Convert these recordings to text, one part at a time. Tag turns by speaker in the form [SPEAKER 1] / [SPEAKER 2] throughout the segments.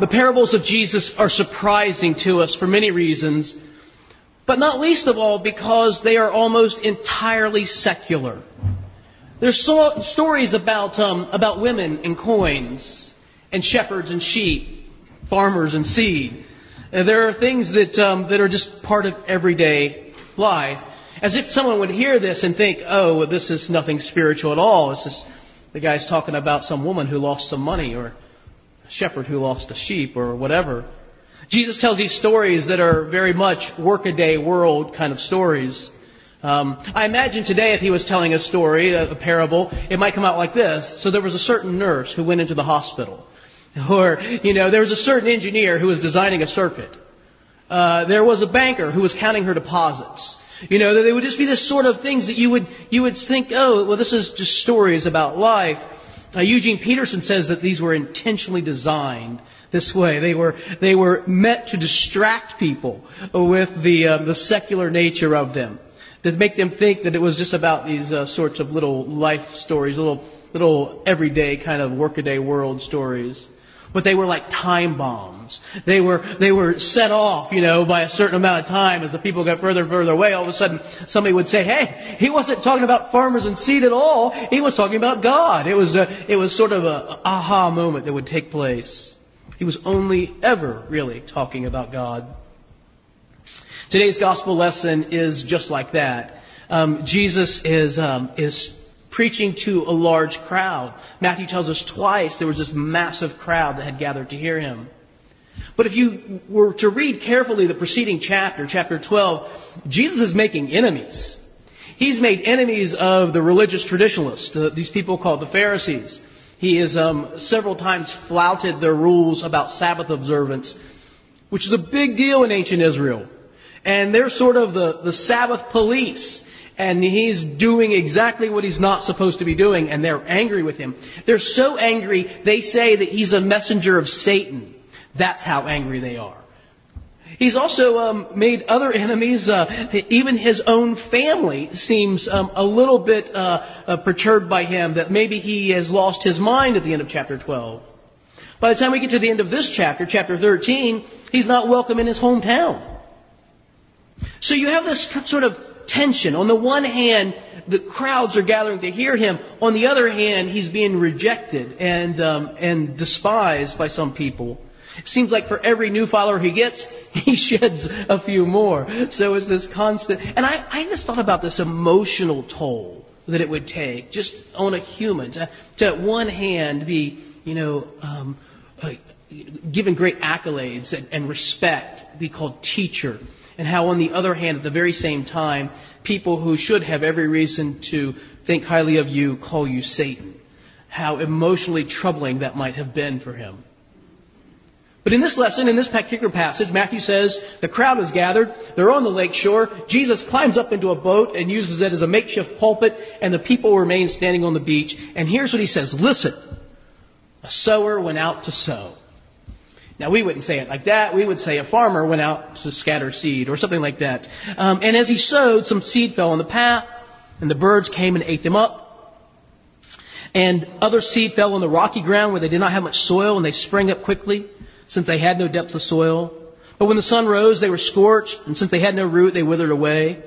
[SPEAKER 1] The parables of Jesus are surprising to us for many reasons, but not least of all because they are almost entirely secular. There's so, stories about, um, about women and coins, and shepherds and sheep, farmers and seed. Uh, there are things that, um, that are just part of everyday life. As if someone would hear this and think, oh, this is nothing spiritual at all. It's just the guy's talking about some woman who lost some money or shepherd who lost a sheep or whatever. Jesus tells these stories that are very much workaday world kind of stories. Um, I imagine today if he was telling a story, a, a parable, it might come out like this. So there was a certain nurse who went into the hospital. Or, you know, there was a certain engineer who was designing a circuit. Uh, there was a banker who was counting her deposits. You know, they would just be this sort of things that you would, you would think, oh, well, this is just stories about life. Uh, Eugene Peterson says that these were intentionally designed this way. They were, they were meant to distract people with the, uh, the secular nature of them. To make them think that it was just about these uh, sorts of little life stories, little, little everyday kind of workaday world stories but they were like time bombs. They were, they were set off, you know, by a certain amount of time as the people got further and further away. All of a sudden, somebody would say, hey, he wasn't talking about farmers and seed at all. He was talking about God. It was a, it was sort of a aha moment that would take place. He was only ever really talking about God. Today's gospel lesson is just like that. Um, Jesus is um, is preaching to a large crowd. Matthew tells us twice there was this massive crowd that had gathered to hear him. But if you were to read carefully the preceding chapter, chapter 12, Jesus is making enemies. He's made enemies of the religious traditionalists, these people called the Pharisees. He has um, several times flouted their rules about Sabbath observance, which is a big deal in ancient Israel. And they're sort of the, the Sabbath police and he's doing exactly what he's not supposed to be doing, and they're angry with him. They're so angry, they say that he's a messenger of Satan. That's how angry they are. He's also um, made other enemies. Uh, even his own family seems um, a little bit uh, uh, perturbed by him. That maybe he has lost his mind at the end of chapter 12. By the time we get to the end of this chapter, chapter 13, he's not welcome in his hometown. So you have this sort of tension. On the one hand, the crowds are gathering to hear him. On the other hand, he's being rejected and um, and despised by some people. It seems like for every new follower he gets, he sheds a few more. So it's this constant. And I, I just thought about this emotional toll that it would take just on a human to, to at one hand be, you know, um, uh, given great accolades and, and respect, be called teacher and how, on the other hand, at the very same time, people who should have every reason to think highly of you call you Satan. How emotionally troubling that might have been for him. But in this lesson, in this particular passage, Matthew says the crowd is gathered. They're on the lake shore. Jesus climbs up into a boat and uses it as a makeshift pulpit, and the people remain standing on the beach. And here's what he says Listen, a sower went out to sow. Now, we wouldn't say it like that. We would say a farmer went out to scatter seed or something like that. Um, and as he sowed, some seed fell on the path, and the birds came and ate them up. And other seed fell on the rocky ground where they did not have much soil, and they sprang up quickly, since they had no depth of soil. But when the sun rose, they were scorched, and since they had no root, they withered away.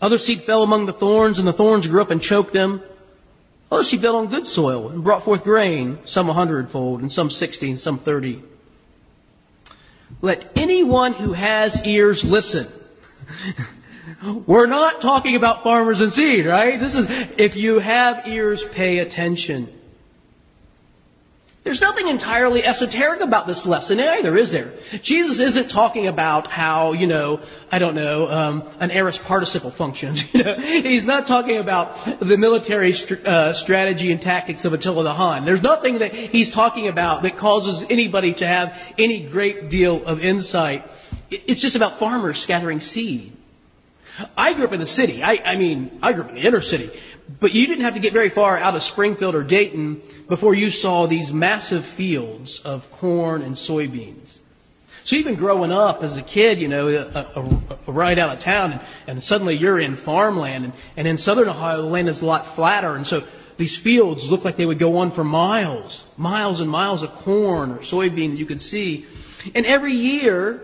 [SPEAKER 1] Other seed fell among the thorns, and the thorns grew up and choked them. Other seed fell on good soil and brought forth grain, some a hundredfold, and some sixty, and some thirty. Let anyone who has ears listen. We're not talking about farmers and seed, right? This is, if you have ears, pay attention. There's nothing entirely esoteric about this lesson either, is there? Jesus isn't talking about how, you know, I don't know, um, an aorist participle functions. You know, he's not talking about the military st- uh, strategy and tactics of Attila the Hun. There's nothing that he's talking about that causes anybody to have any great deal of insight. It's just about farmers scattering seed. I grew up in the city. I, I mean, I grew up in the inner city. But you didn't have to get very far out of Springfield or Dayton before you saw these massive fields of corn and soybeans. So even growing up as a kid, you know, a, a, a ride out of town, and, and, suddenly you're in farmland, and, and in southern Ohio, the land is a lot flatter, and so these fields looked like they would go on for miles, miles and miles of corn or soybean that you could see. And every year,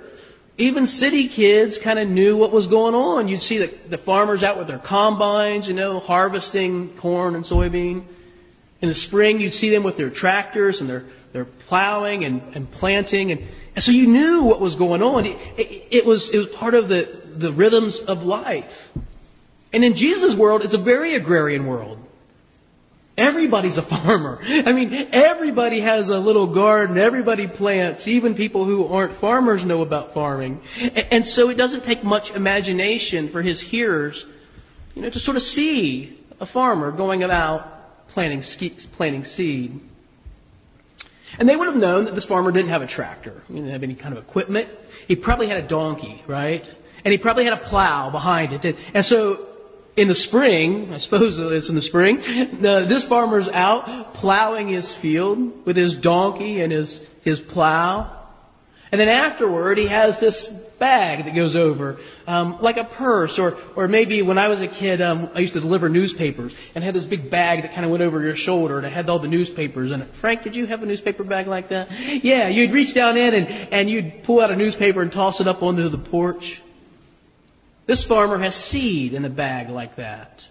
[SPEAKER 1] even city kids kind of knew what was going on. You'd see the, the farmers out with their combines, you know, harvesting corn and soybean. In the spring, you'd see them with their tractors and their, their plowing and, and planting. And, and so you knew what was going on. It, it, it, was, it was part of the, the rhythms of life. And in Jesus' world, it's a very agrarian world. Everybody's a farmer. I mean, everybody has a little garden. Everybody plants. Even people who aren't farmers know about farming. And so it doesn't take much imagination for his hearers, you know, to sort of see a farmer going about planting, planting seed. And they would have known that this farmer didn't have a tractor. He didn't have any kind of equipment. He probably had a donkey, right? And he probably had a plow behind it. And so in the spring, I suppose it's in the spring, this farmer's out plowing his field with his donkey and his, his plow. And then afterward, he has this bag that goes over, um, like a purse, or or maybe when I was a kid, um, I used to deliver newspapers and had this big bag that kind of went over your shoulder, and it had all the newspapers in it. Frank, did you have a newspaper bag like that? Yeah, you'd reach down in and and you'd pull out a newspaper and toss it up onto the porch. This farmer has seed in a bag like that.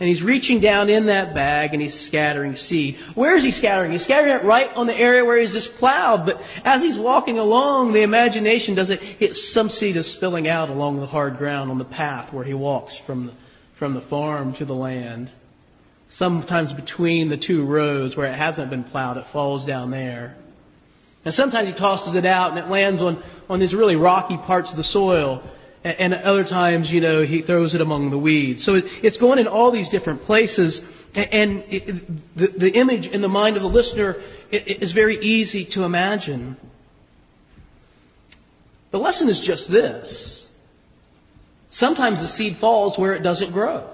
[SPEAKER 1] And he's reaching down in that bag and he's scattering seed. Where is he scattering? He's scattering it right on the area where he's just plowed. But as he's walking along, the imagination does it. It, some seed is spilling out along the hard ground on the path where he walks from the, from the farm to the land. Sometimes between the two rows where it hasn't been plowed, it falls down there. And sometimes he tosses it out and it lands on, on these really rocky parts of the soil. And other times, you know, he throws it among the weeds. So it's going in all these different places. And the, image in the mind of the listener is very easy to imagine. The lesson is just this. Sometimes the seed falls where it doesn't grow.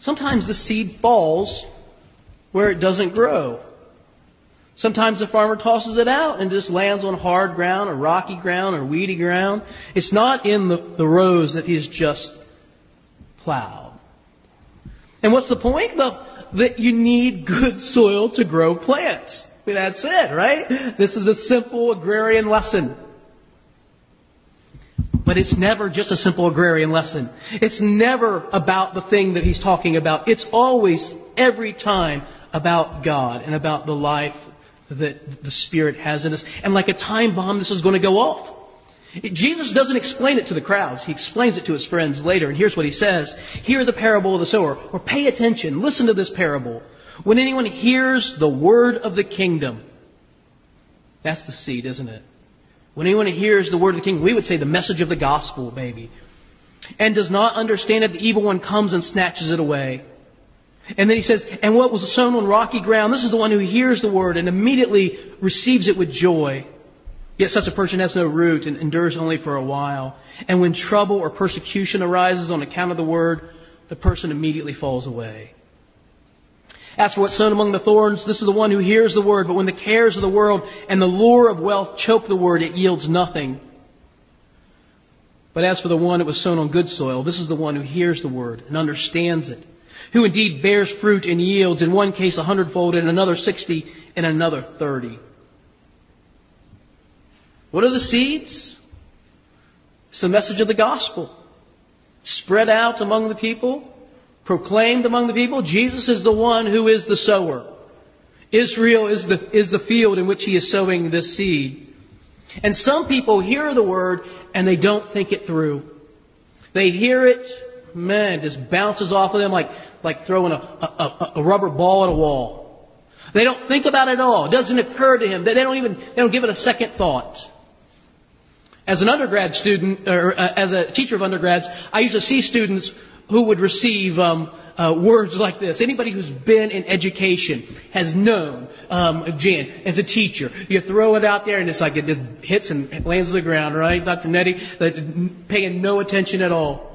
[SPEAKER 1] Sometimes the seed falls where it doesn't grow. Sometimes the farmer tosses it out and just lands on hard ground or rocky ground or weedy ground. It's not in the, the rows that he's just plowed. And what's the point? Well, that you need good soil to grow plants. I mean, that's it, right? This is a simple agrarian lesson. But it's never just a simple agrarian lesson. It's never about the thing that he's talking about. It's always, every time, about God and about the life that the Spirit has in us. And like a time bomb, this is going to go off. Jesus doesn't explain it to the crowds. He explains it to his friends later. And here's what he says. Hear the parable of the sower. Or pay attention. Listen to this parable. When anyone hears the word of the kingdom, that's the seed, isn't it? When anyone hears the word of the kingdom, we would say the message of the gospel, maybe, and does not understand it, the evil one comes and snatches it away. And then he says, and what was sown on rocky ground? This is the one who hears the word and immediately receives it with joy. Yet such a person has no root and endures only for a while. And when trouble or persecution arises on account of the word, the person immediately falls away. As for what's sown among the thorns, this is the one who hears the word, but when the cares of the world and the lure of wealth choke the word, it yields nothing. But as for the one that was sown on good soil, this is the one who hears the word and understands it who indeed bears fruit and yields, in one case a hundredfold, in another sixty, in another thirty. What are the seeds? It's the message of the gospel. Spread out among the people, proclaimed among the people. Jesus is the one who is the sower. Israel is the, is the field in which he is sowing this seed. And some people hear the word and they don't think it through. They hear it, man, it just bounces off of them like like throwing a, a, a rubber ball at a wall. They don't think about it at all. It doesn't occur to him. They don't even, they don't give it a second thought. As an undergrad student, or uh, as a teacher of undergrads, I used to see students who would receive um, uh, words like this. Anybody who's been in education has known, um, Jan, as a teacher, you throw it out there and it's like it hits and lands on the ground, right? Dr. Nettie, paying no attention at all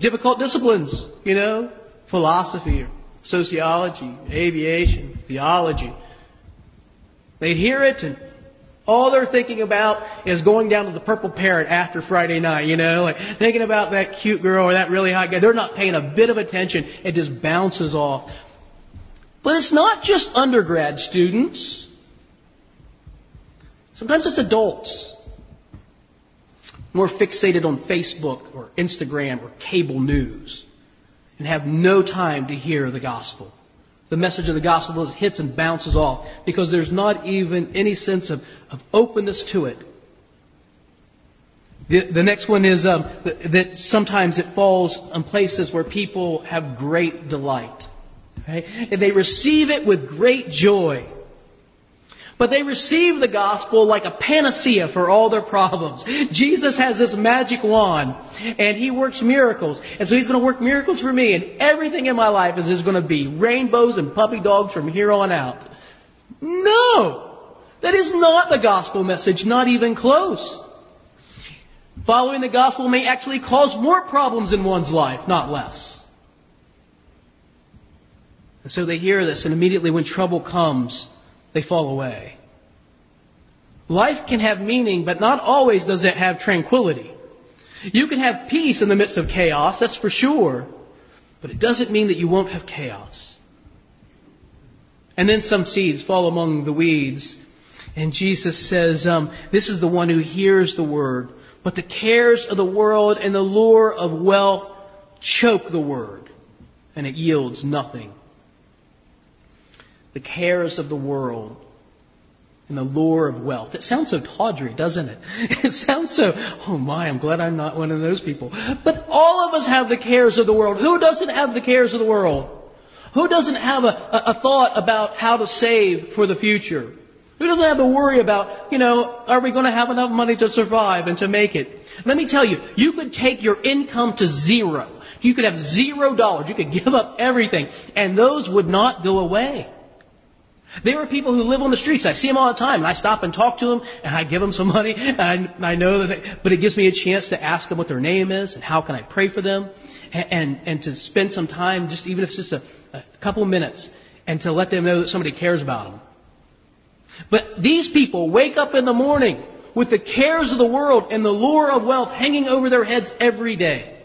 [SPEAKER 1] difficult disciplines, you know, philosophy, sociology, aviation, theology. They'd hear it and All they're thinking about is going down to the Purple Parrot after Friday night, you know, like thinking about that cute girl or that really hot guy. They're not paying a bit of attention. It just bounces off. But it's not just undergrad students. Sometimes it's adults. More fixated on Facebook or Instagram or cable news and have no time to hear the gospel the message of the gospel hits and bounces off because there's not even any sense of, of openness to it. The, the next one is um, that, that sometimes it falls on places where people have great delight. Right? And they receive it with great joy. But they receive the gospel like a panacea for all their problems. Jesus has this magic wand and he works miracles. And so he's going to work miracles for me and everything in my life is just going to be rainbows and puppy dogs from here on out. No! That is not the gospel message, not even close. Following the gospel may actually cause more problems in one's life, not less. And so they hear this and immediately when trouble comes, they fall away. Life can have meaning, but not always does it have tranquility. You can have peace in the midst of chaos, that's for sure, but it doesn't mean that you won't have chaos. And then some seeds fall among the weeds, and Jesus says, um, This is the one who hears the word, but the cares of the world and the lure of wealth choke the word, and it yields nothing the cares of the world, and the lure of wealth. It sounds so tawdry, doesn't it? It sounds so, oh my, I'm glad I'm not one of those people. But all of us have the cares of the world. Who doesn't have the cares of the world? Who doesn't have a, a, a thought about how to save for the future? Who doesn't have to worry about, you know, are we going to have enough money to survive and to make it? Let me tell you, you could take your income to zero. You could have zero dollars. You could give up everything. And those would not go away. There are people who live on the streets. I see them all the time, and I stop and talk to them, and I give them some money, and I, I know that, they, but it gives me a chance to ask them what their name is, and how can I pray for them, and, and, and to spend some time, just even if it's just a, a couple minutes, and to let them know that somebody cares about them. But these people wake up in the morning with the cares of the world and the lure of wealth hanging over their heads every day.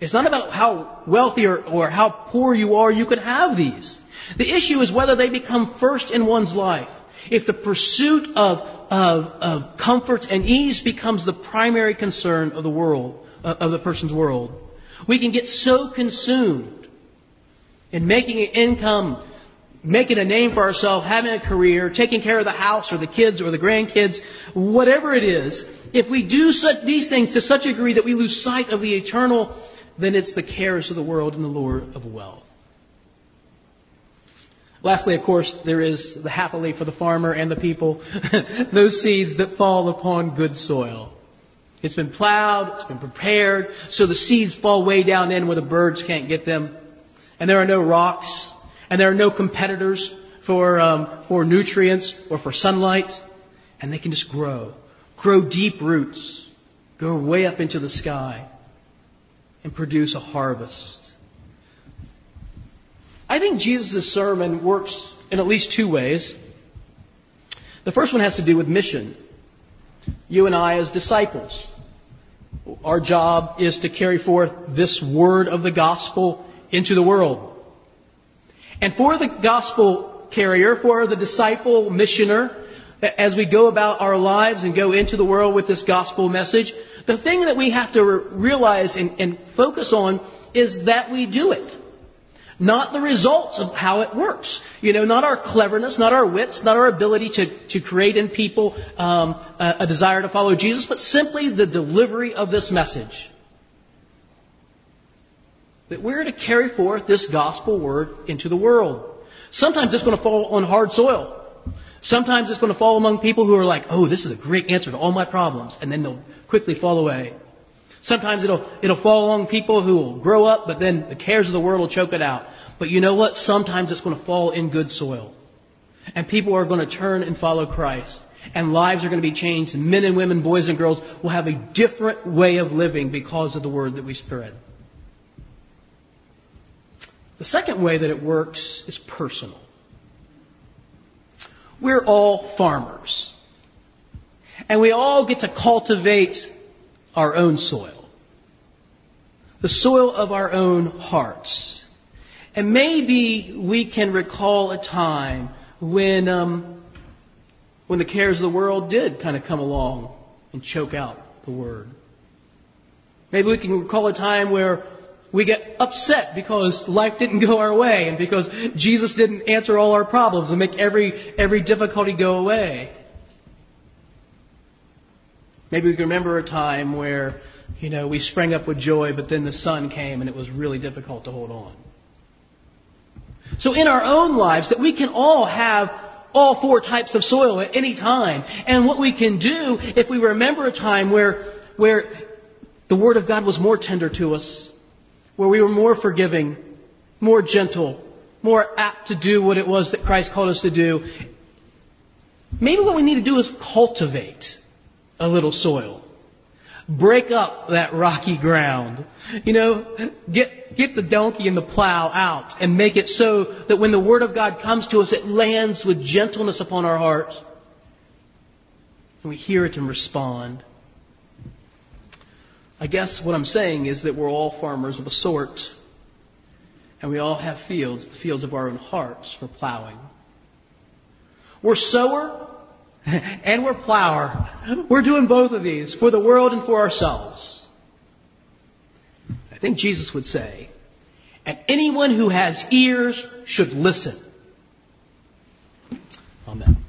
[SPEAKER 1] It's not about how wealthy or, or how poor you are, you can have these. The issue is whether they become first in one's life. If the pursuit of, of, of comfort and ease becomes the primary concern of the world, uh, of the person's world, we can get so consumed in making an income, making a name for ourselves, having a career, taking care of the house or the kids or the grandkids, whatever it is, if we do such, these things to such a degree that we lose sight of the eternal, then it's the cares of the world and the lure of wealth. Lastly, of course, there is the happily for the farmer and the people, those seeds that fall upon good soil. It's been plowed, it's been prepared, so the seeds fall way down in where the birds can't get them. And there are no rocks, and there are no competitors for, um, for nutrients or for sunlight, and they can just grow. Grow deep roots, go way up into the sky, and produce a harvest. I think Jesus' sermon works in at least two ways. The first one has to do with mission. You and I as disciples. Our job is to carry forth this word of the gospel into the world. And for the gospel carrier, for the disciple missioner, as we go about our lives and go into the world with this gospel message, the thing that we have to realize and, and focus on is that we do it. Not the results of how it works. You know, not our cleverness, not our wits, not our ability to, to create in people um, a, a desire to follow Jesus, but simply the delivery of this message. That we're to carry forth this gospel word into the world. Sometimes it's going to fall on hard soil. Sometimes it's going to fall among people who are like, oh, this is a great answer to all my problems, and then they'll quickly fall away. Sometimes it'll, it'll fall along people who will grow up, but then the cares of the world will choke it out. But you know what? Sometimes it's going to fall in good soil. And people are going to turn and follow Christ. And lives are going to be changed. And men and women, boys and girls will have a different way of living because of the word that we spread. The second way that it works is personal. We're all farmers. And we all get to cultivate our own soil. The soil of our own hearts. And maybe we can recall a time when, um, when the cares of the world did kind of come along and choke out the word. Maybe we can recall a time where we get upset because life didn't go our way and because Jesus didn't answer all our problems and make every, every difficulty go away. Maybe we can remember a time where, you know, we sprang up with joy, but then the sun came and it was really difficult to hold on. So in our own lives, that we can all have all four types of soil at any time. And what we can do if we remember a time where, where the Word of God was more tender to us, where we were more forgiving, more gentle, more apt to do what it was that Christ called us to do. Maybe what we need to do is cultivate a little soil. Break up that rocky ground. You know, get, get the donkey and the plow out and make it so that when the Word of God comes to us, it lands with gentleness upon our hearts. And we hear it and respond. I guess what I'm saying is that we're all farmers of a sort, and we all have fields, the fields of our own hearts for plowing. We're sower and we're plower. We're doing both of these for the world and for ourselves. I think Jesus would say, and anyone who has ears should listen. Amen.